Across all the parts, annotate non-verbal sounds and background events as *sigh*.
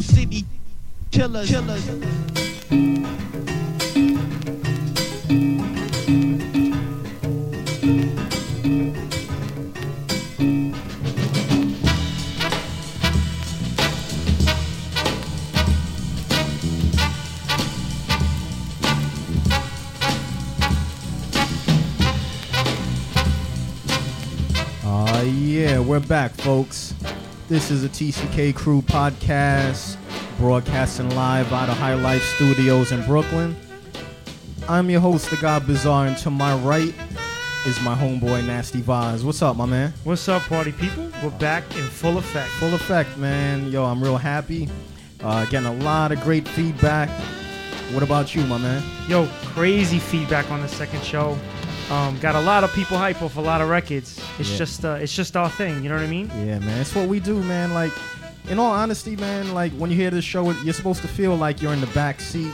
New city killers. killers. Uh, yeah, we're back, folks. This is a TCK Krew podcast, broadcasting live out of High Life Studios in Brooklyn. I'm your host, the God Bzar, and to my right is my homeboy, Nasty Vaz. What's up, my man? What's up, party people? We're back in full effect. Full effect, man. Yo, I'm real happy. Uh, getting a lot of great feedback. What about you, my man? Yo, crazy feedback on the second show. Um, got a lot of people hype off a lot of records. It's Yeah. just, uh, it's just our thing. You know what I mean? Yeah, man. It's what we do, man. Like, in all honesty, man, like when you hear this show, you're supposed to feel like you're in the back seat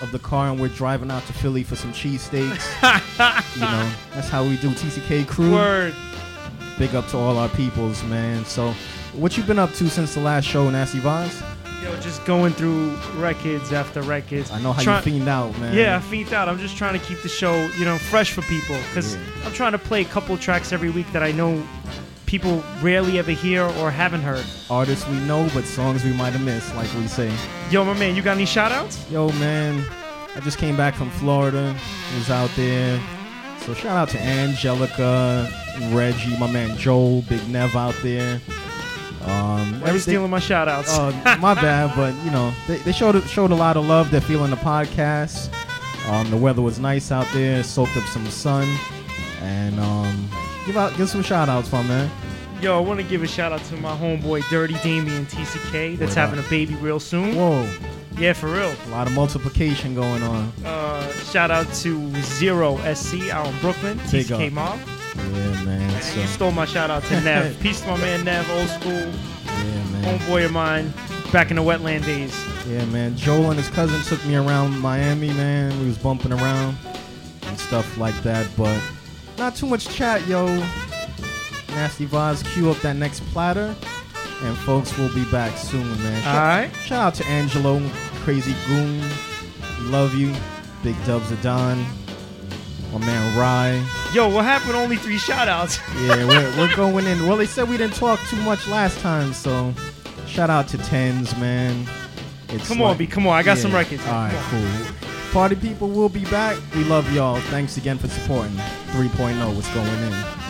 of the car and we're driving out to Philly for some cheesesteaks. *laughs* you know, that's how we do TCK Krew. Word. Big up to all our peoples, man. So, what you been up to since the last show, Nasty Vaz? Yo, just going through records after records. I know how Try- you fiend out, man. Yeah, I fiend out. I'm just trying to keep the show, you know, fresh for people. Because Yeah. I'm trying to play a couple tracks every week that I know people rarely ever hear or haven't heard. Artists we know, but songs we might have missed, like we say. Yo, my man, you got any shout outs? Yo, man, I just came back from Florida. Was out there. So shout out to Angelica, Reggie, my man Joel, Big Nev out there. Um, Why you stealing my shout outs? Oh, my bad, but you know they, they showed showed a lot of love. They're feeling the podcast. Um, the weather was nice out there. Soaked up some sun, and um, give out give some shout outs, my man. Yo, I want to give a shout out to my homeboy Dirty Damien TCK that's Word having up. a baby real soon. Whoa, Yeah, for real. a lot of multiplication going on. Uh, shout out to Zero SC out in Brooklyn, Big TCK up. Mob. Yeah, man. So, you stole my shout out to Nev. *laughs* Peace to my man Nev, old school yeah, man. homeboy of mine, back in the wetland days. Yeah, man. Joel and his cousin took me around Miami, man. We was bumping around and stuff like that, but not too much chat, yo. Nasty Vaz, cue up that next platter, and folks we'll be back soon, man. All right. Shout out to Angelo, Crazy Goon, love you, Big Dubs of Don, my man Rye. Yo, what happened? Only three shout outs. *laughs* Yeah, we're, we're going in. Well, they said we didn't talk too much last time, so shout out to Tens, man. It's come on, B. Come on. I got some records. All right, cool. Party people we'll be back. We love y'all. Thanks again for supporting 3.0. What's going in?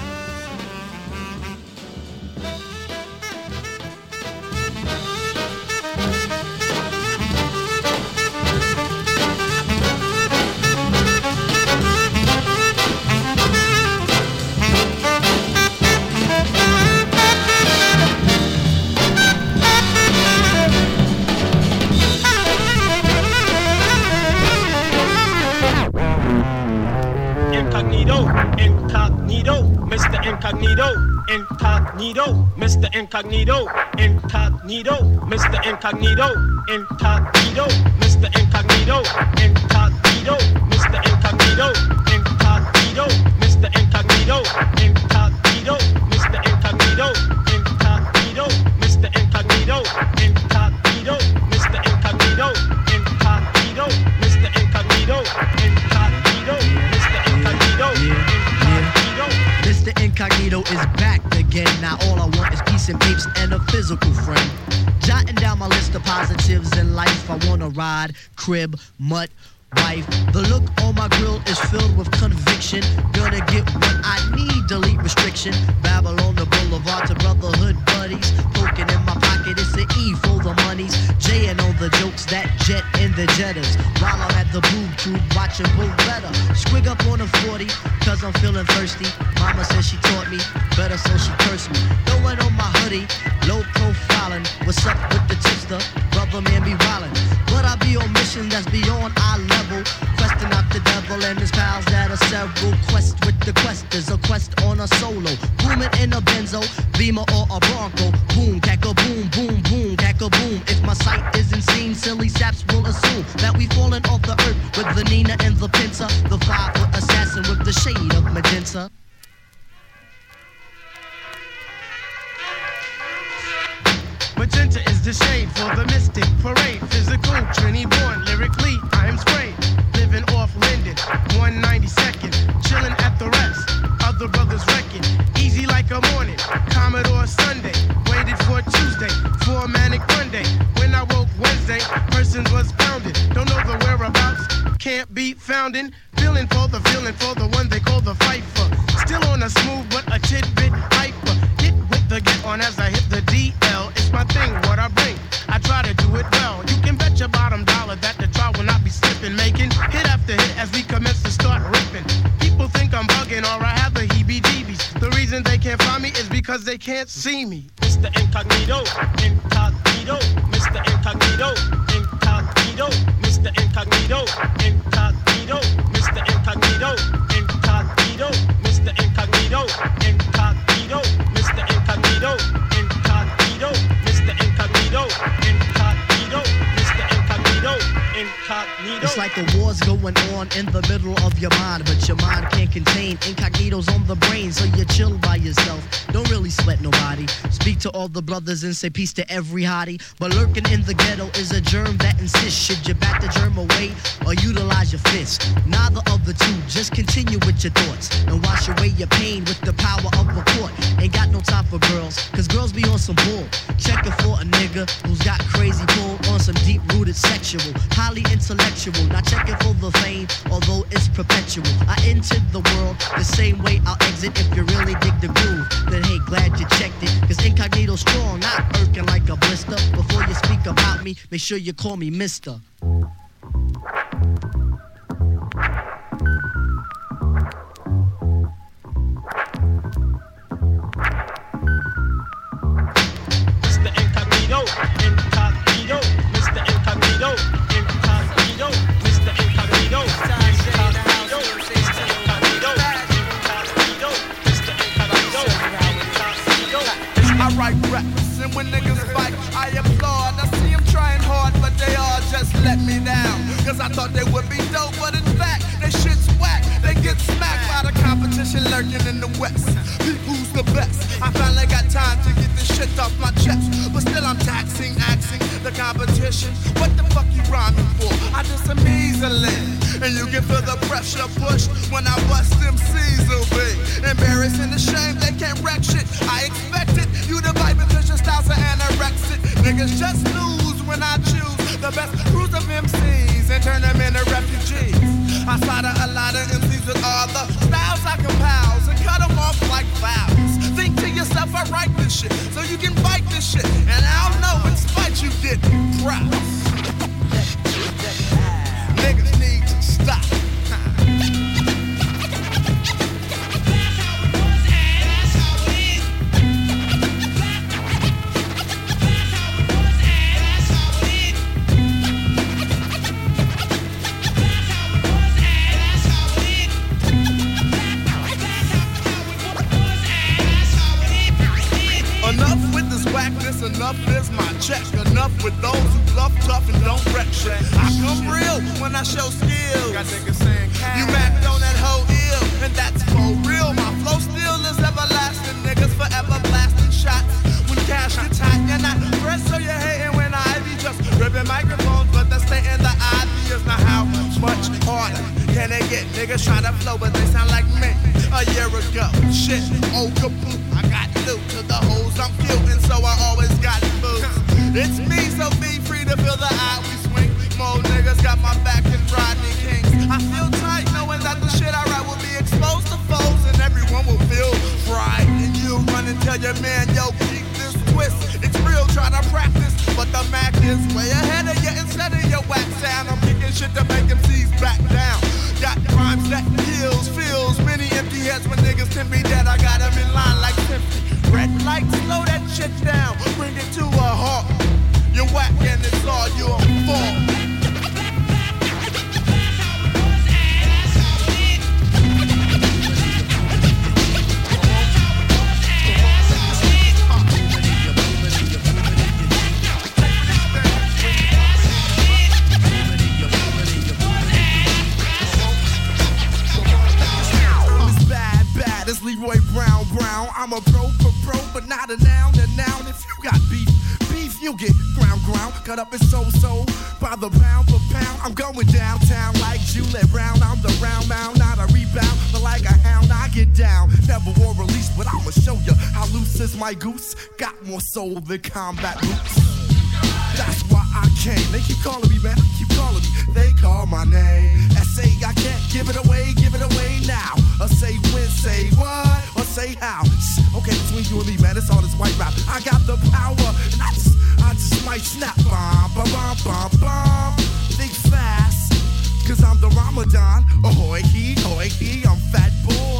Incognito, incognito, Mr. Incognito, incognito, Mr. crib, mutt, wife. The look on my grill is filled with conviction. Gonna get what I need, delete restriction. Babylon the boulevard to brotherhood buddies. Poking in my pocket, it's the E for the monies. J and all the jokes that jet in the jetters. While I'm at the boob tube watching Better. Squig up on a 40, cause I'm feeling thirsty. Mama says she taught me better, so she cursed me. Throwing on my hoodie, low profiling. What's up with the tipster? Brother man be wildin'. But I be on mission that's beyond our level. Questing out the devil and his pals that are several. Quest with the quest is a quest on a solo. Booming in a benzo, beamer or a bronco. Boom, cack a boom, boom, boom, cack a boom. If my sight isn't seen, silly saps will assume that we've fallen off the earth with the Nina and the Pinta. The five foot assassin with the shade of magenta. Magenta Magenta is the shade for the mystic parade. Physical, Trini born, lyrically, I am sprayed. Living off Linden, 192nd, chilling at the rest. Other brothers wrecking, easy like a morning. Commodore Sunday, waited for Tuesday, for a manic Monday. When I woke Wednesday, persons was pounding. Don't know the whereabouts, can't be founding. Feeling for the feeling for the one they call the fifer. Still on a smooth but a tidbit because they can't see me. Mr. Incognito, incognito, Mr. Incognito, incognito, Mr. Incognito, incognito, Mr. Incognito, incognito, Mr. Incognito, incognito, Mr. Incognito, incognito, Mr. Incognito, incognito, Mr. Incognito, incognito. It's like a war's going on in the middle of your mind, but your mind can't contain incognitos on the brain, so you chill by yourself. Don't really sweat nobody. Speak to all the brothers and say peace to every hottie. But lurking in the ghetto is a germ that insists. Should you bat the germ away or utilize your fist? Neither of the two. Just continue with your thoughts and wash away your pain with the power of a court. Ain't got no time for girls, cause girls be on some bull. Checking for a nigga who's got crazy pull on some deep rooted sexual, highly intellectual. Not checking for the fame, although it's perpetual. I entered the world the same way I'll exit if you really dig the groove. Then hey, glad you checked it, cause incognito strong, not irking like a blister. Before you speak about me, make sure you call me Mister. Cause I thought they would be dope, but in fact, they shit's whack. They get smacked by the competition lurking in the west. Who's the best. I finally got time to get this shit off my chest. But still, I'm taxing, axing the competition. What the fuck you rhyming for? I just am easily. And you can feel the pressure push when I bust them C's be Embarrassing the shame, they can't wreck shit. I expected you to bite because your style's are anorexic. Niggas just lose when I choose the best crews of MCs turn them into refugees. I slaughter a lot of MCs with all the styles I compile and cut them off like fouls. Think to yourself, I write this shit so you can bite this shit. And I'll know in spite you get proud. Don't wreck shit. I come real when I show skills. You mapped on that whole ill, and that's for real. My flow still is everlasting. Niggas forever blasting shots. When cash gets hot, you're not pressed, so you're hating when I be just ripping microphones, but that's stating the obvious. Now how much harder can they get? Niggas try to flow, but they sound like me. A year ago, shit, oh kaboom. I got loot to the hoes I'm killing, so I always got boots. It's me, so be free to feel the eye kicking shit to make MCs back down. Got rhymes that kills, feels many empty heads when niggas can be dead. I got 'em in line like Tiffany. Red light, slow that shit down, bring it to a halt. You're whack and it's all your fault. Cut up and so, so. By the pound for pound, I'm going downtown like Juliet Brown. I'm the round mound, not a rebound, but like a hound, I get down. Never war release, but I'ma show you how loose is my goose. Got more soul than combat boots. That's why I came. They keep calling me, man. Keep calling me. They call my name. And say I can't give it away, give it away now. Or say when, say what, or say how. Okay, between you and me, man, it's all this white rap. I got the power, and I just, I might snap. Bomb, bomb, bomb, bomb. Think fast. Cause I'm the Ramadan. Ahoy, he, hoy, I'm fat boy.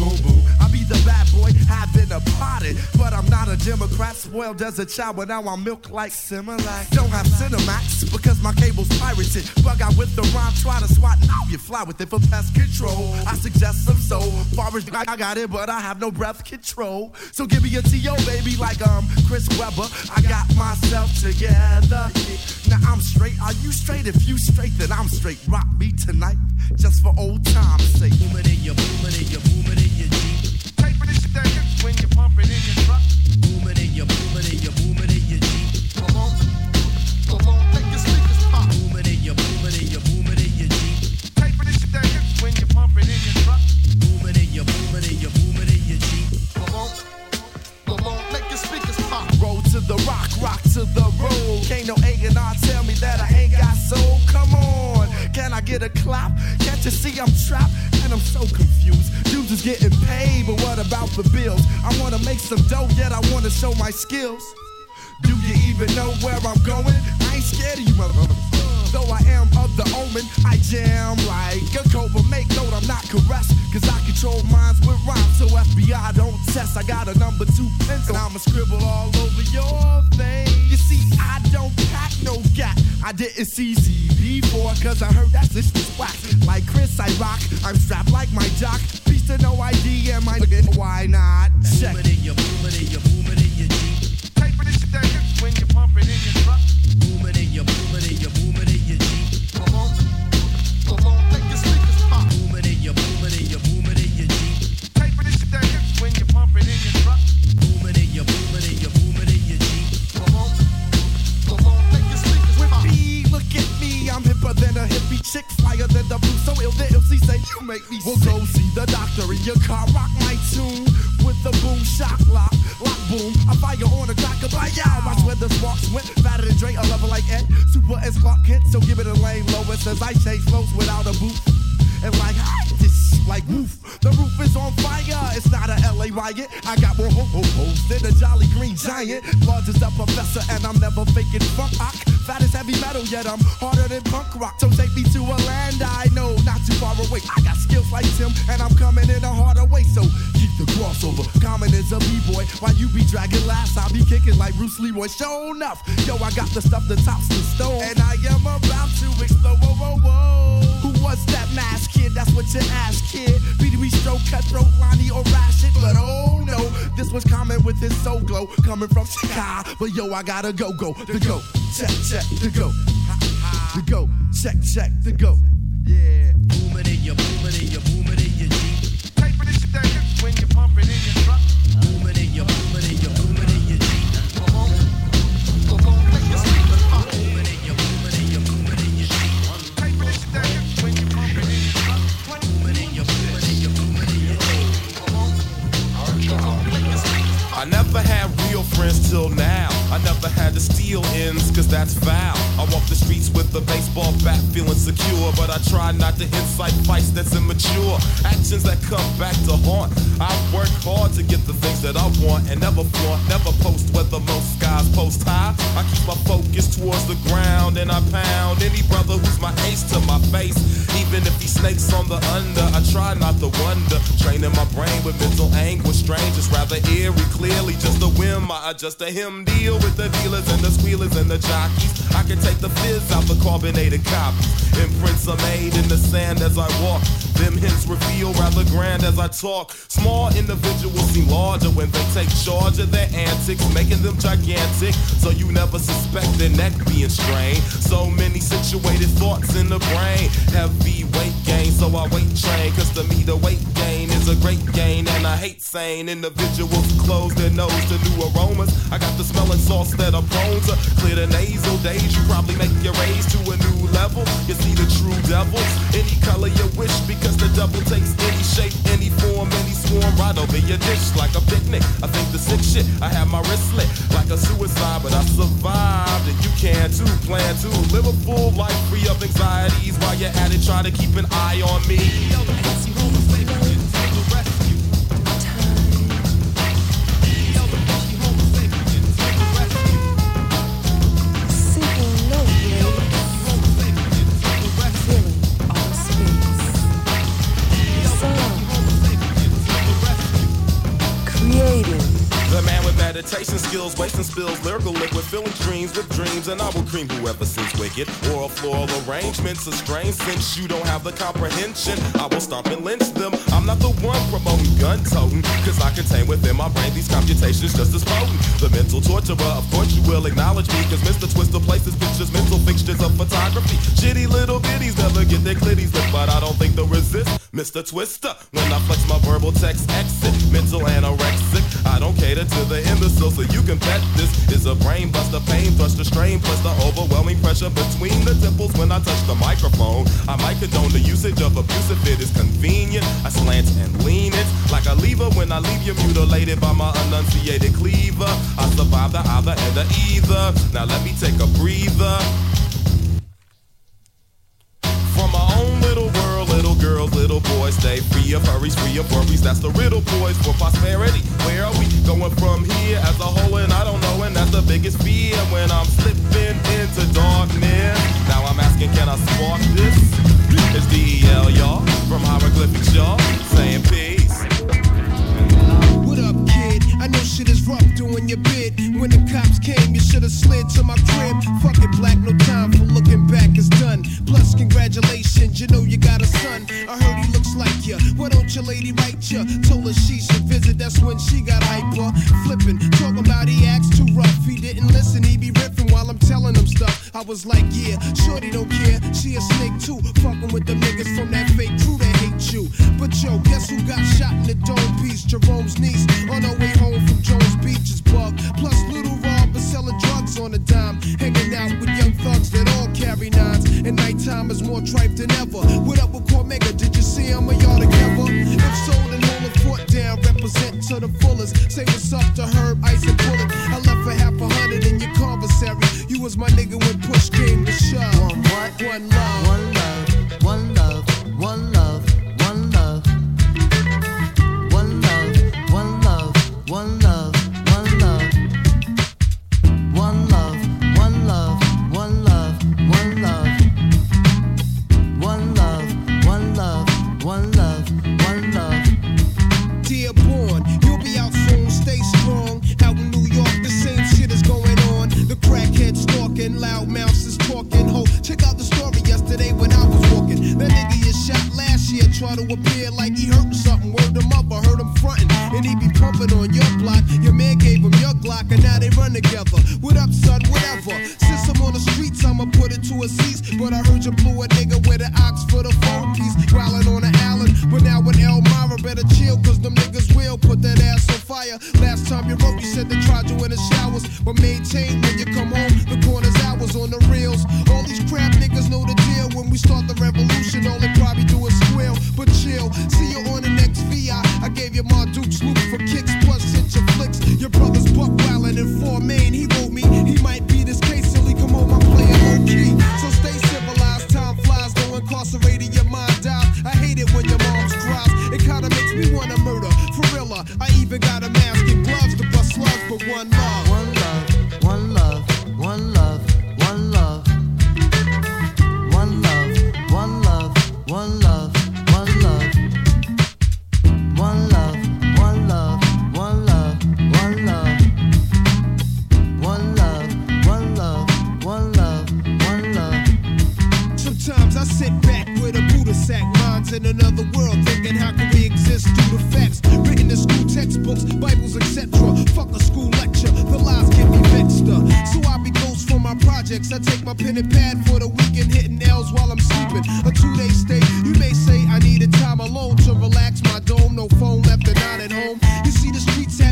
Boom, boom. I be the bad boy, having a party. But I'm not a Democrat, spoiled as a child, but now I'm milk like Similac. Don't have Cinemax because my cable's pirated. Bug out with the rhyme, try to swat, now you fly with it for pest control. I suggest some soul. Far as I got it, but I have no breath control. So give me a T.O., baby, like um Chris Webber. I got myself together. Now I'm straight. Are you straight? If you straight, then I'm straight. Rock me tonight, just for old time's sake. Boom it in your, boom it in your, boom it in your Jeep. Take for this shit when you pump it in your truck. Boom it in your, boom it in your, boom it in your Jeep. Come on, come on, make your speakers pop. Boom it in your, boom it in your, boom it in your Jeep. Take for this shit when you pump it in your truck. Boom it in your, boom it in your, boom it in your Jeep. Come on. Come on, make your speakers pop. Roll to the rock, rock to the road. Can't no A and R tell me that I ain't get a clap? Can't you see I'm trapped and I'm so confused? Dudes is getting paid, but what about the bills? I wanna make some dough, yet I wanna show my skills. Even know where I'm going? I ain't scared of you, motherfuckers. Though I am of the omen, I jam like a cobra. Make note, I'm not caressed, cause I control minds with rhymes. So FBI don't test. I got a number two pencil, and I'ma scribble all over your face. You see, I don't pack no gap. I didn't see before, cause I heard that that's just whack. Like Chris, I rock. I'm strapped like my jock. Piece to no ID, and my why not? Check. It in your, it in your, when you pump it in your truck. Boom it in your, boom it in your, boom it in your Jeep. Come on, come on, make your speakers pop. Boom it in your, boom it in your, boom it in your Jeep. Take this shit that when you pump it in your truck. Boom it in your, boom it in your, boom it in your Jeep. Come on, come on, make your speakers pop. Me, look at me, I'm hipper than a hippie chick, flyer than the blue. So ill, the MC say you make me. We'll go see the doctor in your car, rock my tune boom. I fire on a cracker by y'all. Watch where the sparks went. Fatter than Dre, a level like Ed. Super as Clark Kent, so give it a lane low. It says I chase flows without a boot. And like hi, this like woof. The roof is on fire. It's not a LA riot. I got more ho ho hoes than a jolly green giant. Large as a professor, and I'm never faking funk. Fat as heavy metal, yet I'm harder than punk rock. So take me to a land I know, not too far away. I got skills like Tim, and I'm coming in a harder way. So keep the crossover. Common is a b-boy. While you be dragging laughs, I'll be kicking like Bruce Leroy. Show enough. Yo, I got the stuff that tops the stone. And I am about to explode. Whoa, whoa, whoa. Who was that mask kid? That's what you ask, kid. BDB stroke, cutthroat, Lonnie, or Rashid. But oh no, this was coming with his soul glow. Coming from Chicago. But yo, I gotta go, go, the go. Check, check, the go. The go, check, check, the go. Yeah. Boom it in your, boom it in your, boom it in your Jeep. For this shit that when you pump it in your truck. I never had real friends till now. I never had to steal ends, cause that's foul. I walk the streets with a baseball bat feeling secure, but I try not to incite fights that's immature. Actions that come back to haunt. I work hard to get the things that I want and never flaunt, never post where the most guys post high. I keep my focus towards the ground and I pound any brother who's my ace to my face. Even if he snakes on the under, I try not to wonder. Training my brain with mental anguish, strange, it's rather eerie. Clearly, just a whim. I adjust a him deal with the dealers and the squealers and the jockeys. I can take the fizz out the carbonated copies. Imprints are made in the sand as I walk. Them hints reveal rather grand as I talk. Small individuals seem larger when they take charge of their antics, making them gigantic. So you never suspect their neck being strained. So many situated thoughts in the brain. Heavy weight gain, so I weight train. Cause to me, the weight gain is a great gain, and I hate saying individuals close their nose to new aromas. I got the smelling sauce that are prone to clear the nasal days. You probably make your raise to a new level. You see the true devils, any color you wish, because the devil takes any shape, any form, any swarm right over your dish like a picnic. I think the sick shit. I have my wrist slit like a suicide, but I survived, and you can too. Plan to live a full life free of anxieties while you're at it. Try to keep an eye on me. Man skills, wasting spills, lyrical liquid, filling dreams with dreams, and I will cream whoever sins wicked. Oral floral arrangements are strange since you don't have the comprehension. I will stomp and lynch them. I'm not the one promoting gun toting, cause I contain within my brain these computations just as potent. The mental torturer, of course you will acknowledge me, cause Mr. Twister places pictures, mental fixtures of photography. Shitty little bitties never get their clitties lit, but I don't think they'll resist Mr. Twister when I flex my verbal text exit. Mental anorexic, I don't cater to the imbecile, so you can bet this is a brain buster, pain thruster, strain, plus the overwhelming pressure between the temples when I touch the microphone. I might condone the usage of abuse if it is convenient. I slant and lean it like a lever when I leave you mutilated by my enunciated cleaver. I survive the either and the either. Now let me take a breather. Little boys, stay free of hurries, free of worries. That's the riddle, boys, for prosperity. Where are we going from here as a whole? And I don't know, and that's the biggest fear when I'm slipping into darkness. Now I'm asking, can I spark this? It's DEL, y'all, from hieroglyphics, y'all, saying peace. Shit is rough doing your bid. When the cops came, you should have slid to my crib. Fuck it, black, no time for looking back, it's done. Plus, congratulations, you know you got a son. I heard he looks like you. Why don't your lady write you? Told her she should visit, that's when she got hyper. Flipping, talking about he acts too rough. He didn't listen, he be riffing while I'm telling him stuff. I was like, yeah, shorty don't care. She a snake too. Fucking with the niggas from that fake crew that hate you. But yo, guess who got shot in the dome piece? Jerome's niece on her way home from Jones Beach is bug. Plus, little Rob is selling drugs on a dime. Hanging out with young thugs that all carry nines. And nighttime is more tripe than ever. What up with Cormega? Did you see him y'all together? If so, then hold the fort down. Represent to the fullest. Say what's up to Herb, Ice, and Bullet. I left for half a hundred in your commissary. You was my nigga when push came to shove. One what? One love. One love, one love, one love, one love, one love. Dear born, you'll be out soon, stay strong. Out in New York, the same shit is going on. The crackhead stalking, loud mouths is talking. Ho, check out the story yesterday when I was walking. That nigga is shot last year, try to appear like he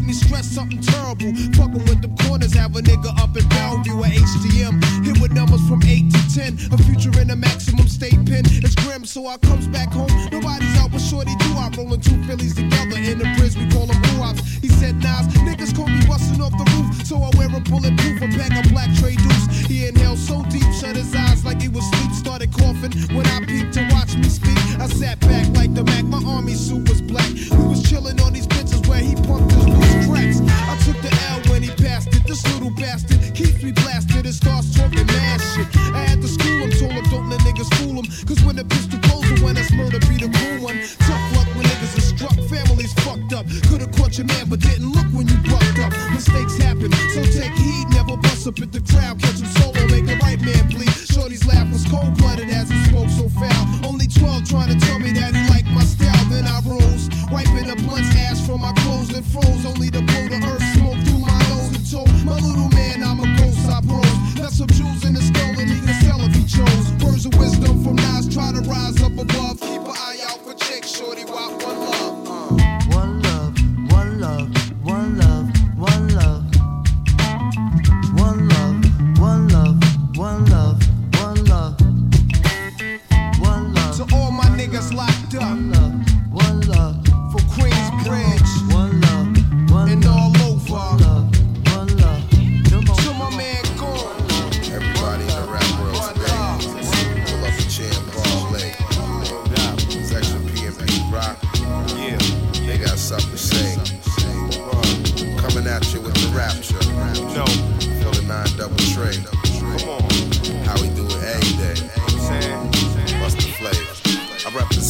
me stressed something terrible. Fucking with them corners, have a nigga up in Bellevue at HDM. Hit with numbers from 8 to 10. A future in a maximum state pen. It's grim, so I comes back home. Nobody's out but shorty do. I'm rolling two Phillies together in the bridge. We call them blue He said, Nas, niggas call me busting off the roof. So I wear a bulletproof, a pack of black trade deuce. He inhaled so deep, shut his eyes like he was sleep. Started coughing when I peeked to watch me speak. I sat back like the Mac. My army suit was black. We was chilling on these benches where he pumped his loose I took the L when he passed it. This little bastard keeps me blasted and starts talking mad shit. I had to school him, told him don't let niggas fool him. Cause when the pistol goes and when it's murder be the cool one. Tough luck when niggas are struck, families fucked up. Could've caught your man, but didn't look when you bucked up. Mistakes happen, so take heed, never bust up at the crowd. Catch him solo, make the right man bleed. Shorty's laugh was cold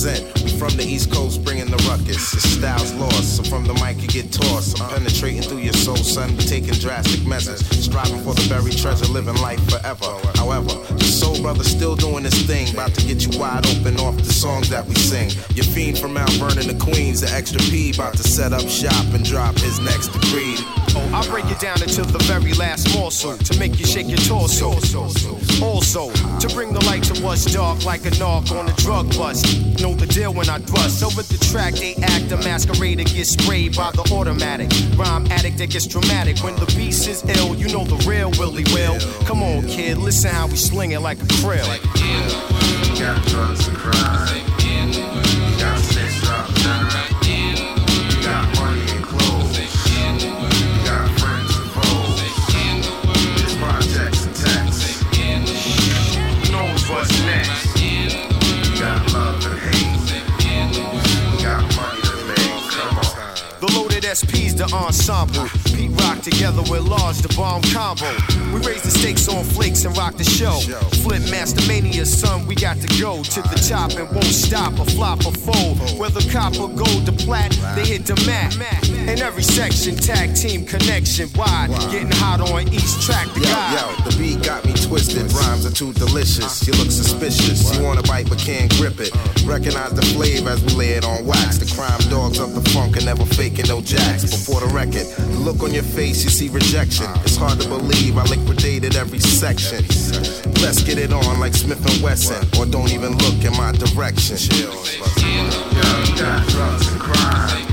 represent. We from the East Coast, bringing the ruckus. The style's lost, so from the mic you get tossed. I'm penetrating through your soul, son. We taking drastic measures, striving for the buried treasure, living life forever. However, the soul brother still doing his thing, about to get you wide open off the songs that we sing. Your fiend from Mount Vernon to Queens, the extra P, about to set up shop and drop his next decree. Oh, I break it down until the very last morsel to make you shake your torso. Also, to bring the light to what's dark like a knock on a drug bust. Know the deal when I thrust over the track. They act a masquerader gets sprayed by the automatic rhyme addict that gets dramatic. When the beast is ill, you know the real Willie will. Come on, kid, listen how we sling it like a krill. You got drugs and crime. SP's the ensemble. Rock together with Large, the bomb combo. We raise the stakes on flakes and rock the show. Flip Master Mania, son, we got to go to the top and won't stop or flop or fold. Whether copper, gold, the plat, they hit the mat. In every section, tag team connection wide. Getting hot on each track, the Yo, guy. yo, the beat got me twisted. Rhymes are too delicious. You look suspicious. You wanna bite but can't grip it. Recognize the flavor as we lay it on wax. The crime dogs of the funk and never faking no jacks. Before the record, the look on your face, you see rejection. It's hard to believe I liquidated every section. Let's get it on like Smith and Wesson, or don't even look in my direction. Chill. Got drugs and crime.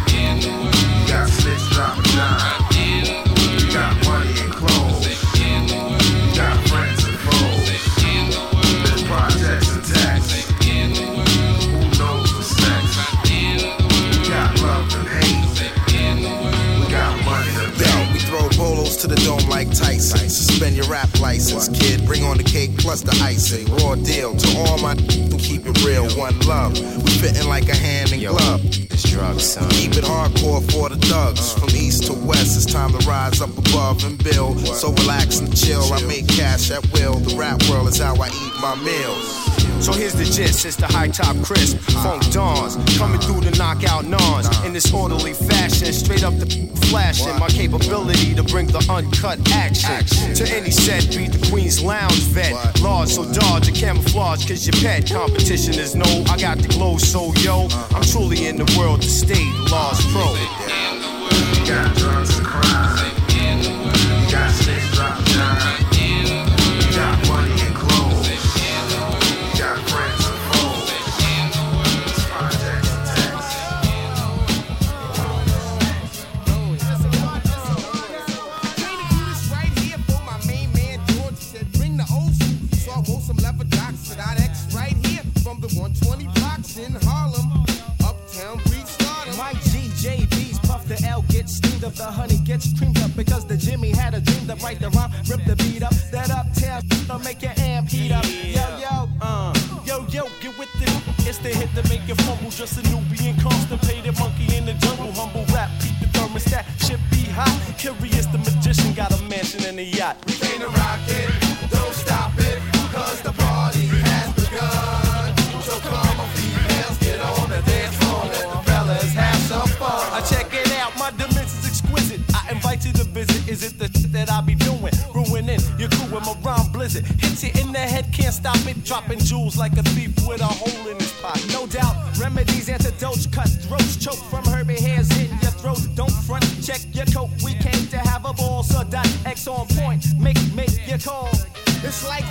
License, kid. Bring on the cake plus the icing. Raw deal to all my who keep it real. One love. We fitting like a hand in glove. It's drugs, son. Keep it hardcore for the thugs. Uh. From east to west, it's time to rise up above and build. So relax and chill. I make cash at will. The rap world is how I eat my meals. So here's the gist, it's the high top crisp, funk dawns, coming through the knockout nons in this orderly fashion, straight up the flashing my capability to bring the uncut action to any set. Beat the Queen's Lounge vet, large so dodge a camouflage, cause your pet competition is no. I got the glow, so yo, I'm truly in the world to stay large pro. Got drugs and crime. You got snitch write the rhyme, rip the beat up. That uptown will make your amp heat up. Yo, yo, uh, yo, yo, get with it. It's the hit that make you fumble. Just a newbie, and constipated monkey in stop it. Dropping jewels like a thief with a hole in his pocket. No doubt, remedies, antidotes, cut throats, choke from herby hairs hitting your throat. Don't front, check your coat. We came to have a ball, so dot X on point. Make, make your call. It's like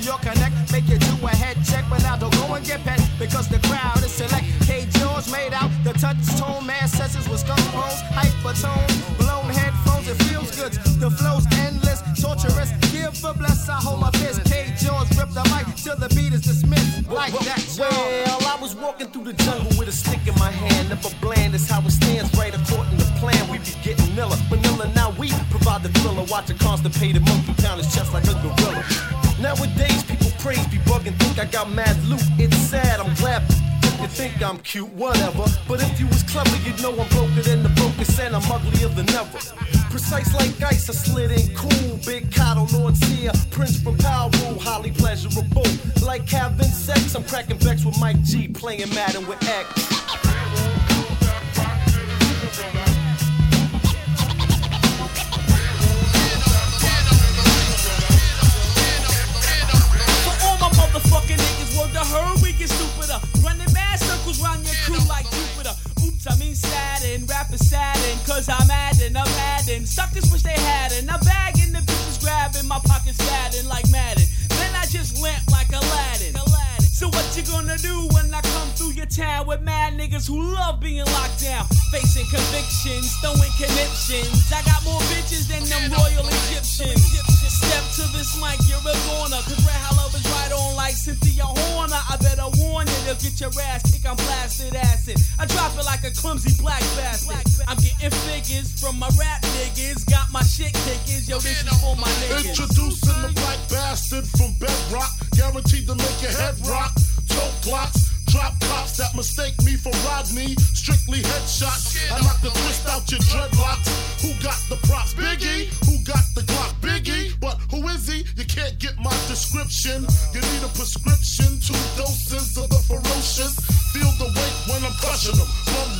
Just face. New York Connect, make you do a head check, but now don't go and get pet because the crowd is select. K. George made out the touch tone, man sessions with skunk bones, hypertone, blown headphones. It feels good. The flow's endless, torturous. Give a bless. I hold my fist. K. George rip the mic till the beat is dismissed. Like that, Well, I was walking through the jungle with a stick in my hand. Never bland is how it stands, right according to plan. We be getting Miller, vanilla. Now we provide the thriller. Watch a constipated monkey pound his chest like a gorilla. Nowadays, people praise be bugging, think I got mad loot. It's sad, I'm glad. You think I'm cute, whatever. But if you was clever, you'd know I'm broker than the brokest and I'm uglier than ever. Precise like ice, I slid in cool. Big Cotto, Lord Sear, Prince from Power Rule, highly pleasurable. Like having sex, I'm cracking Bex with Mike G, playing Madden with X. niggas, word we get stupider. Running mad circles round your crew like Jupiter. Oops, I mean sadden, rap is sadden, cause I'm adding, I'm adding. Suckers wish they had it. I'm bagging, the bitches grabbing, my pockets fatting like Madden. Then I just lamp like Aladdin. So what you gonna do when I come through your town with mad niggas who love being locked down? Facing convictions, throwing conniptions. I got more bitches than them royal Egyptians. Step to this mic, you're a goner. Cause Red Hollow is right on like Cynthia Horner. I better warn you, they'll get your ass kicked, I'm blasted acid. I drop it like a clumsy black bastard. I'm getting figures from my rap niggas. Got my shit kickers, yo, this is for my niggas. Introducing the black bastard from Bedrock, guaranteed to make your head rock. Tote blocks, drop cops that mistake me for Rodney. Strictly headshots. I knock the twist out your dreadlocks. Who got the props? Biggie. Who got the Glock? Biggie. But who is he? You can't get my description. You need a prescription. Two doses crushing them.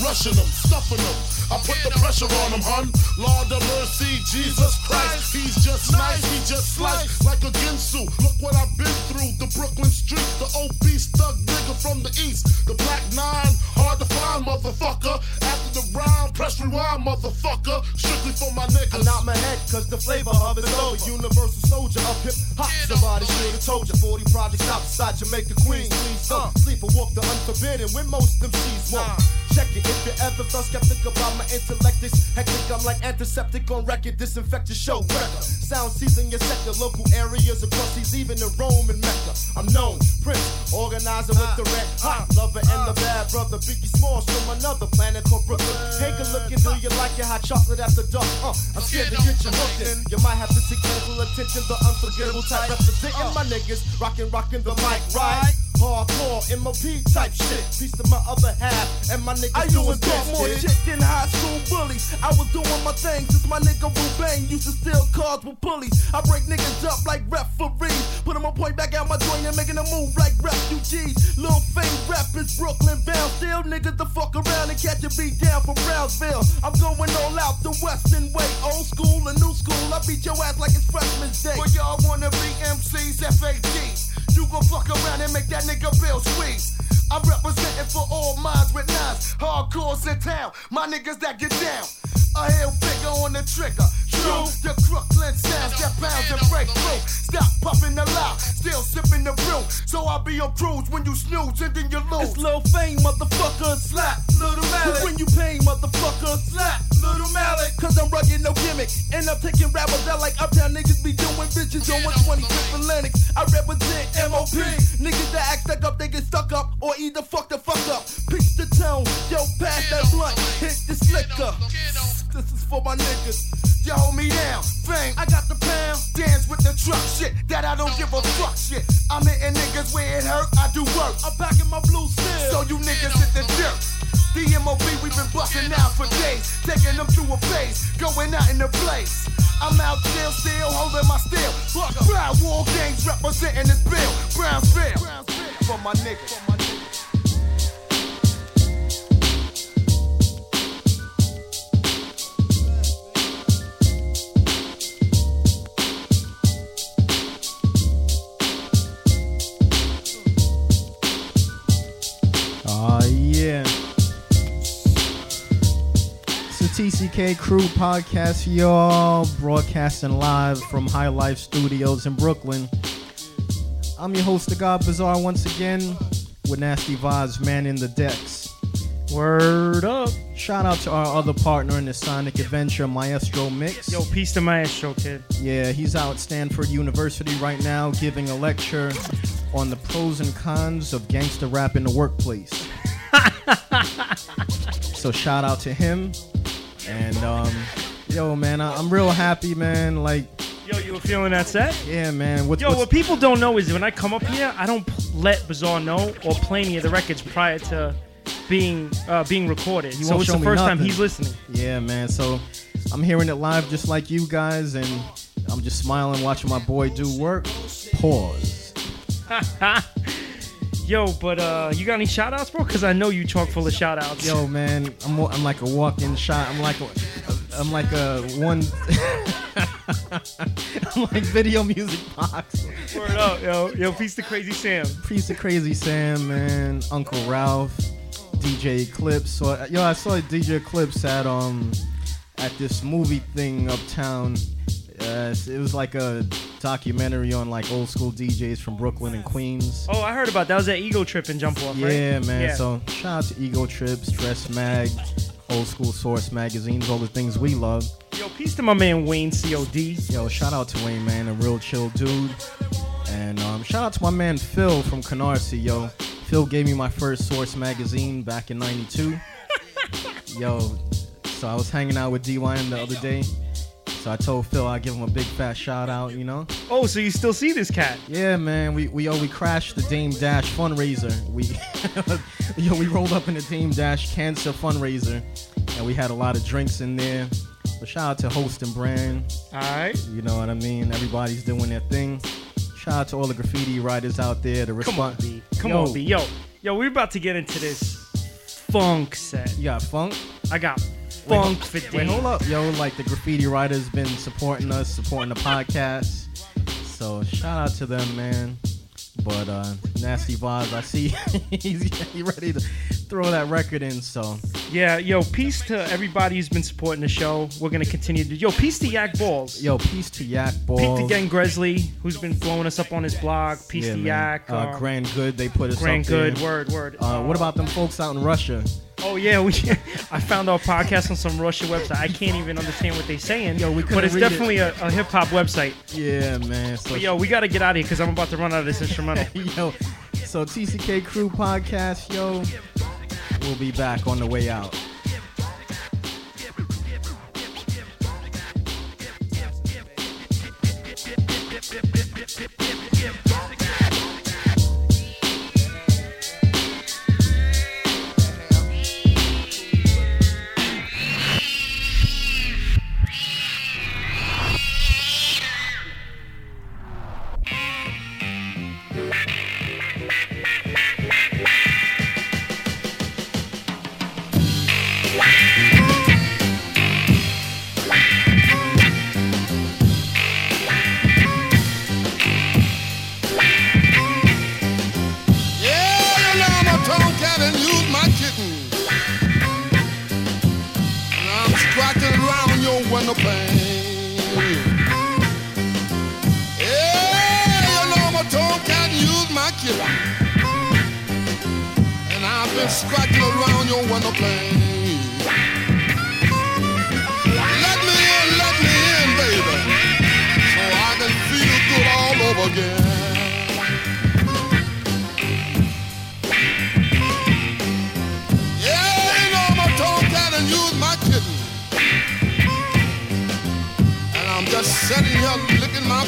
Rushing them, stuffing them. I put the pressure on them, hun. Lord of mercy, Jesus Christ. He's just nice, he just slice like a Ginsu. Look what I've been through. The Brooklyn street, the obese thug nigga from the east. The black nine, hard to find, motherfucker. After the rhyme, press rewind, motherfucker. Strictly for my niggas. I nod my head cause the flavor of it's over. Universal soldier of hip hop. Somebody should have told you. 40 projects outside Jamaica, Queens. Please don't uh. sleep or walk the unfamiliar forbidden when most MCs won't. Uh. Check it if you ever felt skeptical about my intellect. It's hectic, I'm like antiseptic on record. Disinfect your show record. Sound season your sector, local areas across seas, even in Rome and Mecca. I'm known, Prince, organizer with the red hot lover and the bad brother. Biggie Smalls from another planet called Brooklyn. Take a look and do you like your hot chocolate after dark? Uh, I'm scared to get you hooked in. You might have to seek medical attention, the unforgettable type representing my niggas, rockin' rockin' the mic, right? Hardcore MOP type shit. Piece to my other half, and my niggas I doing used to talk this more shit. than high school bullies. I was doing my thing since my nigga Rubain used to steal cars with pulleys. I break niggas up like referees. Put them on point back out my joint and making them move like refugees. Lil Fame rappers, Brooklyn bound. Still niggas to fuck around and catch a beat down from Brownsville. I'm going all out the western way. Old school and new school. I beat your ass like it's freshman's day. But y'all wanna be MCs, FADs. You gon' fuck around and make that nigga Bill squeeze. I'm representing for all minds with nines. Hardcores in town, my niggas that get down. A hell figure on the trigger. True, the Crooklyn sounds that pounds and break through. Stop puffing the loud, still sipping the brew. So I'll be on cruise when you snooze and then you lose. It's Lil Fame, motherfucker. Slap, Little Malik. When you pay, motherfucker. Slap, Little Malik. Cause I'm rugged, no gimmick. And I'm taking rappers out like uptown niggas be doing bitches on 120 different Lenox. I represent MOP. Niggas that act stuck up, they get stuck up. Or either fuck the fuck up. Pitch the tone. Yo, pass that blunt. Hit the slicker. This is for my niggas. You hold me down, fame. I got the pound. Dance with the truck shit. That I don't give a fuck shit. I'm hitting niggas where it hurt. I do work. I'm packing my blue steel. So you niggas hit the dirt. DMOB, we've been busting out for days. Taking them through a phase. Going out in the place. I'm out still, still holding my steel. Proud war gangs representing this bill. Brownsville. For my niggas. Krew podcast, y'all. Broadcasting live from High Life Studios in Brooklyn. I'm your host, The God Bzar, once again with Nasty Vibes, man in the decks. Word up. Shout out to our other partner in the Sonic Adventure, Maestro Mix. Yo, peace to Maestro, kid. Yeah, he's out at Stanford University right now giving a lecture on the pros and cons of gangster rap in the workplace. *laughs* so shout out to him. And um, yo, man, I, I'm real happy, man. Like, Yo, you were feeling that set? yeah, man. What, Yo, what people don't know is when I come up here, I don't let Bzar know or play any of the records prior to being uh, being recorded. You so it's the first time he's listening. Yeah, man. So I'm hearing it live just like you guys, and I'm just smiling watching my boy do work. Pause. *laughs* Yo, but uh, you got any shout outs, bro? Because I know you chock full of shout outs. Yo, man, I'm, I'm like a walk-in shot. I'm like a, I'm like a one. *laughs* I'm like video music box. Word up, yo. Yo, peace to Crazy Sam. Piece of crazy Sam, man. Uncle Ralph, DJ Eclipse. So, yo, I saw DJ Eclipse at um at this movie thing uptown. Uh, it was like a documentary on like old school DJs from Brooklyn and Queens. Oh, I heard about that. Was that Ego Trip and Jump Off, right? Yeah, man. Yeah. So shout out to Ego Trips, Dress Mag, Old School Source magazines, all the things we love. Yo, peace to my man Wayne COD. Yo, shout out to Wayne, man, a real chill dude. And um, shout out to my man Phil from Canarsie, yo. Phil gave me my first Source magazine back in '92. *laughs* yo, so I was hanging out with DYM the other day. So I told Phil I'd give him a big fat shout out, you know? Oh, so you still see this cat? Yeah, man. We we oh we crashed the Dame Dash fundraiser. We *laughs* yo we rolled up in the Dame Dash cancer fundraiser, and we had a lot of drinks in there. But shout out to host and brand. All right. You know what I mean? Everybody's doing their thing. Shout out to all the graffiti writers out there. To Come on. B. Come on, B. Yo, yo, we're about to get into this funk set. You got funk? I got funk Wait, days. hold up, yo! Like the graffiti writers been supporting us, supporting the podcast. So shout out to them, man. But uh, Nasty vibes. I see *laughs* he's he ready to throw that record in. So Yeah, yo, peace to everybody who's been supporting the show. We're gonna continue to. Yo, peace to Yak Ballz. yo, peace to Yak Ballz. Peace to Gang Gresley, who's been blowing us up on his blog. Peace Yeah, to man. Yak. Uh, um, Grand Good, they put us Grand there. Good, word, word. Uh, what about them folks out in Russia? Oh yeah, we. *laughs* I found our podcast on some Russian website. I can't even understand what they're saying. Yo, we but it's read it. definitely a, a hip hop website. Yeah, man. So But yo, we got to get out of here because I'm about to run out of this instrumental. *laughs* yo, so TCK Krew podcast, yo, we'll be back on the way out.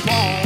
Licking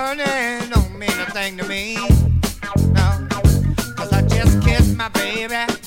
honey don't mean a thing to me. No, cause I just kissed my baby.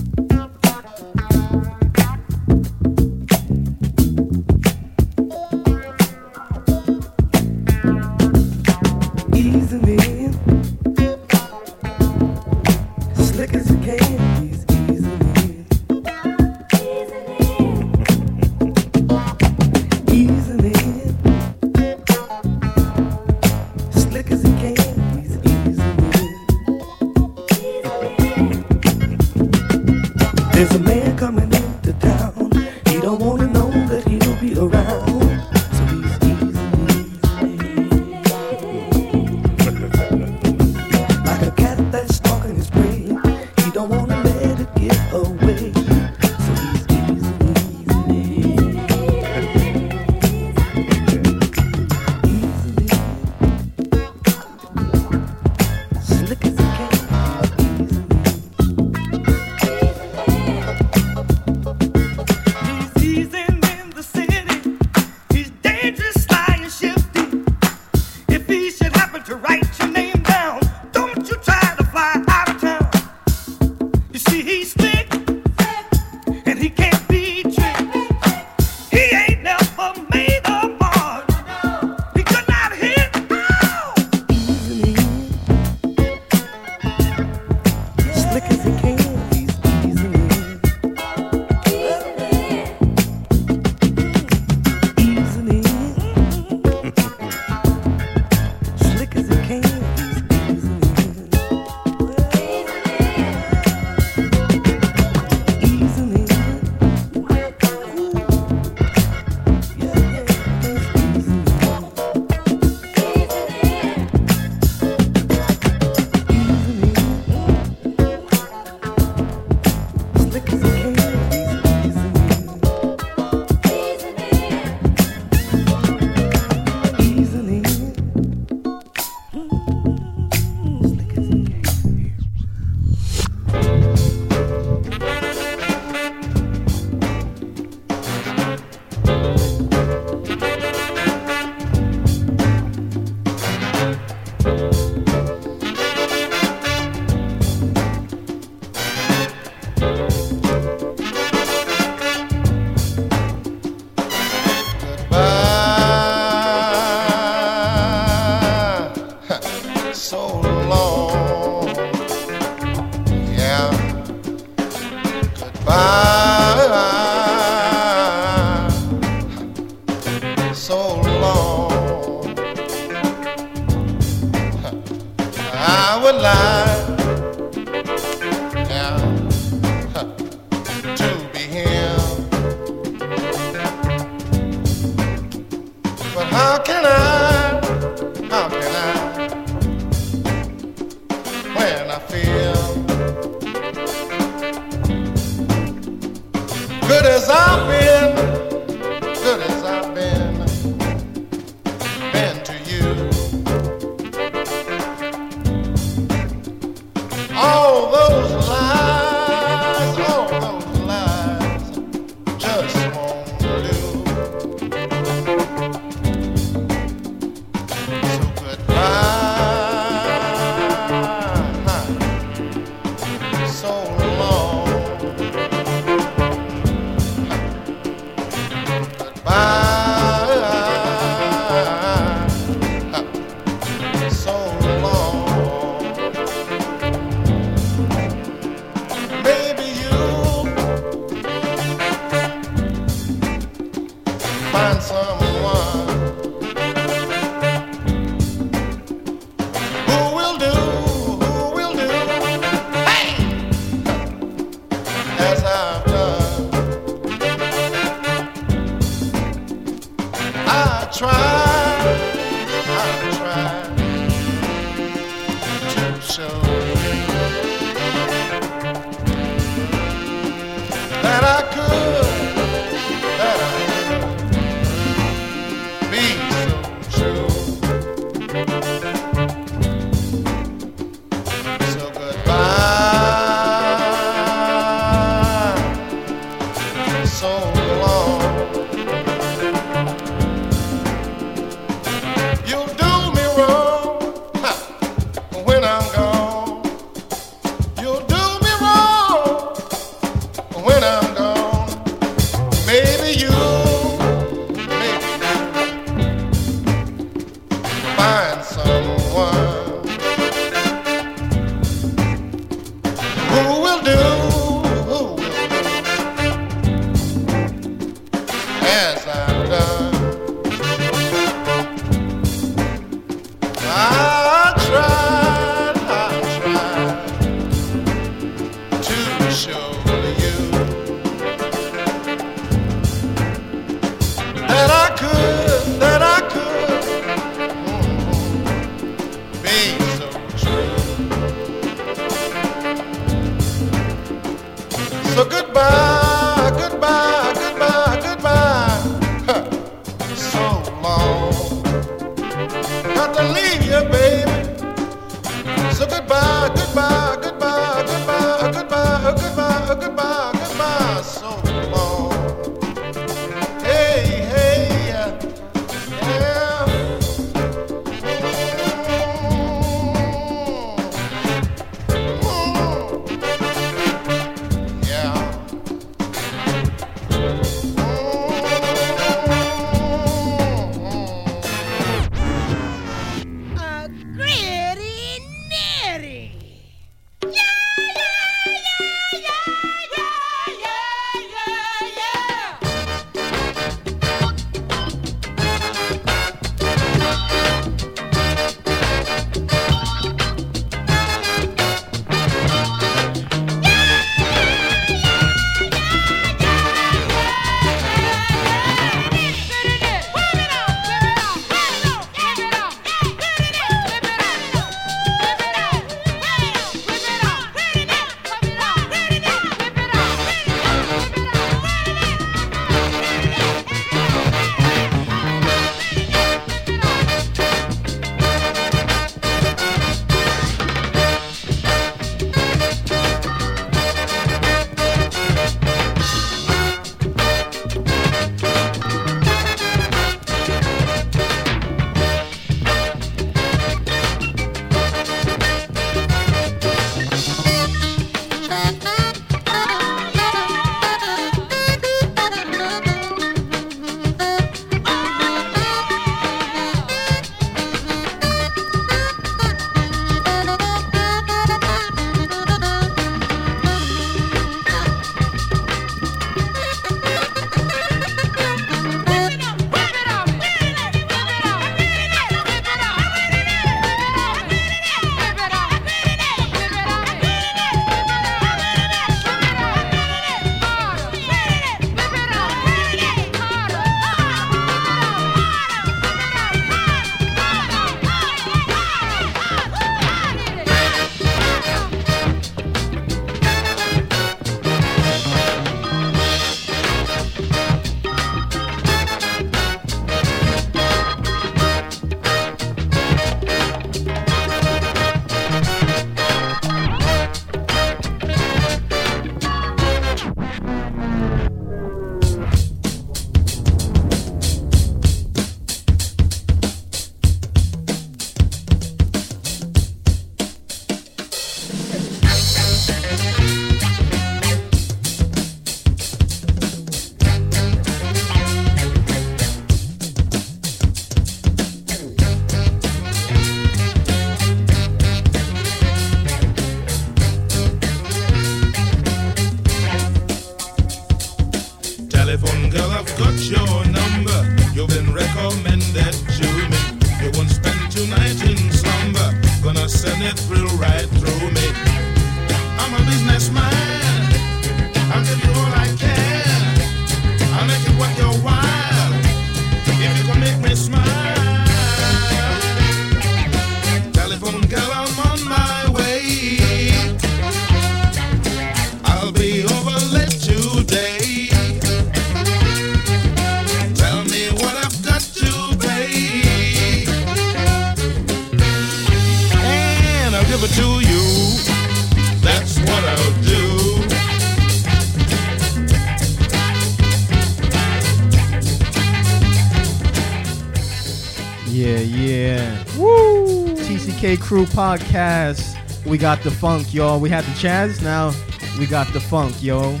Krew Podcast. We got the funk, y'all. We had the Chaz, now we got the funk, yo.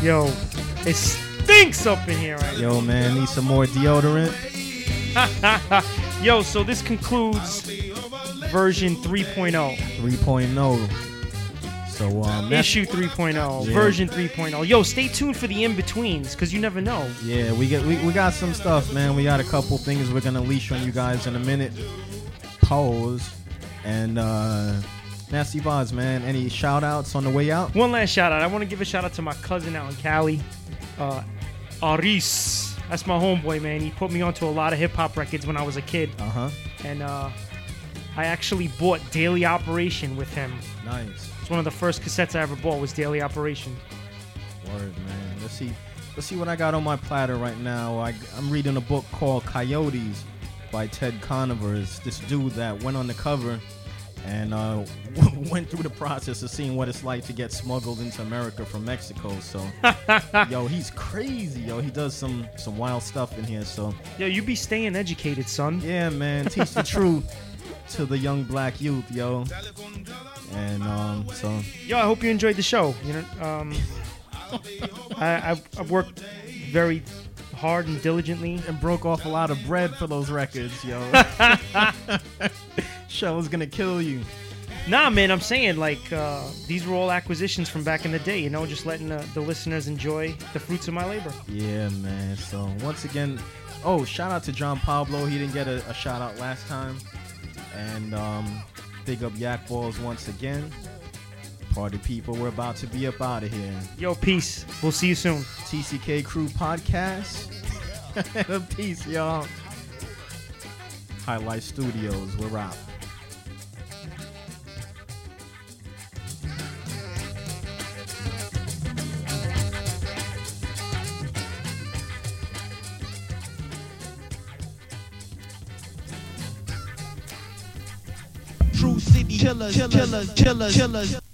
Yo, it stinks up in here right Yo, man, need some more deodorant. *laughs* Yo, so this concludes version 3.0. 3.0. So, um, that's- Issue 3.0, Yeah. version 3.0. Yo, stay tuned for the in-betweens, because you never know. Yeah, we get we, we got some stuff, man. We got a couple things we're gonna leash on you guys in a minute. Pose and uh Nasty Vibes, man. Any shout outs on the way out? One last shout out. I want to give a shout out to my cousin out in Cali, uh, Aris. That's my homeboy, man. He put me onto a lot of hip hop records when I was a kid. Uh huh. And uh, I actually bought Daily Operation with him. Nice. It's one of the first cassettes I ever bought was Daily Operation. Word, man. Let's see. Let's see what I got on my platter right now. I, I'm reading a book called Coyotes by Ted Conover. It's this dude that went on the cover and uh, *laughs* went through the process of seeing what it's like to get smuggled into America from Mexico. So, *laughs* yo, he's crazy. Yo, he does some some wild stuff in here. So, Yo, you be staying educated, son. yeah, man, teach the truth to the young black youth, yo. And um, so Yo, I hope you enjoyed the show. You know, um, I, I've, I've worked very hard and diligently and broke off a lot of bread for those records, yo. *laughs* Shell is gonna kill you. Nah, man, I'm saying like uh, these were all acquisitions from back in the day. You know, just letting the, the listeners enjoy the fruits of my labor. Yeah, man. So once again, oh, shout out to John Pablo. He didn't get a, a shout out last time, and um, big up Yak Ballz once again. Party people, we're about to be up out of here. Yo, peace. We'll see you soon. TCK Krew Podcast. *laughs* peace, y'all. Highlight Studios, we're out. True city killers, killers, killers, killers.